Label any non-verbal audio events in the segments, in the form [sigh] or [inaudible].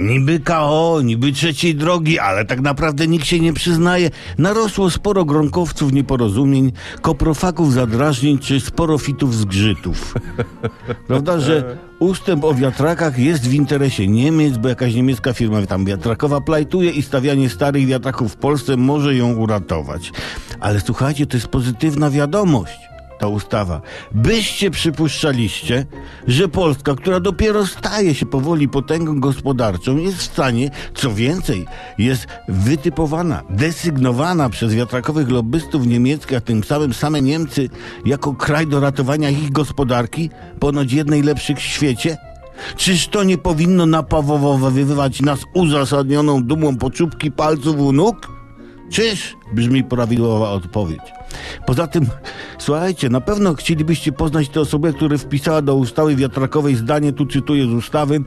Niby KO, niby trzeciej drogi, ale tak naprawdę nikt się nie przyznaje. Narosło sporo gronkowców nieporozumień, koprofaków zadrażnień czy sporo fitów zgrzytów. [laughs] Prawda, że ustęp o wiatrakach jest w interesie Niemiec, bo jakaś niemiecka firma tam wiatrakowa plajtuje i stawianie starych wiatraków w Polsce może ją uratować. Ale słuchajcie, to jest pozytywna wiadomość ta ustawa. Byście przypuszczaliście, że Polska, która dopiero staje się powoli potęgą gospodarczą, jest w stanie, co więcej, jest wytypowana, desygnowana przez wiatrakowych lobbystów niemieckich, a tym samym same Niemcy, jako kraj do ratowania ich gospodarki, ponoć jednej lepszych w świecie? Czyż to nie powinno napawowywać nas uzasadnioną dumą poczubki palców u nóg? Czyż? Brzmi prawidłowa odpowiedź. Poza tym, słuchajcie, na pewno chcielibyście poznać tę osobę, która wpisała do ustawy wiatrakowej zdanie, tu cytuję z ustawy,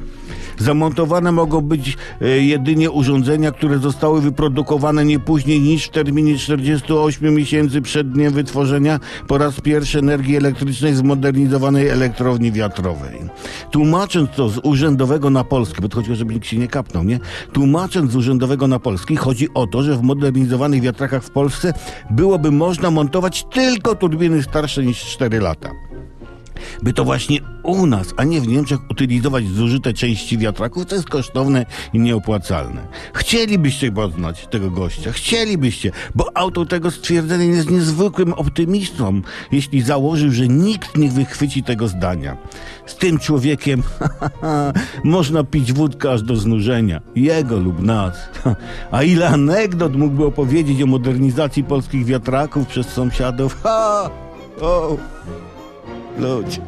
zamontowane mogą być e, jedynie urządzenia, które zostały wyprodukowane nie później niż w terminie 48 miesięcy przed dniem wytworzenia po raz pierwszy energii elektrycznej w zmodernizowanej elektrowni wiatrowej. Tłumacząc to z urzędowego na polski, bo to żeby nikt się nie kapnął, nie? Tłumacząc z urzędowego na polski, chodzi o to, że w modernizowanych wiatrakach w Polsce byłoby można montować tylko turbiny starsze niż 4 lata. By to właśnie u nas, a nie w Niemczech, utylizować zużyte części wiatraków, to jest kosztowne i nieopłacalne. Chcielibyście poznać tego gościa, chcielibyście, bo autor tego stwierdzenia jest niezwykłym optymistą, jeśli założył, że nikt nie wychwyci tego zdania. Z tym człowiekiem [laughs] można pić wódkę aż do znużenia. Jego lub nas. [laughs] A ile anegdot mógłby opowiedzieć o modernizacji polskich wiatraków przez sąsiadów? [laughs] Ha! O! Lúcio.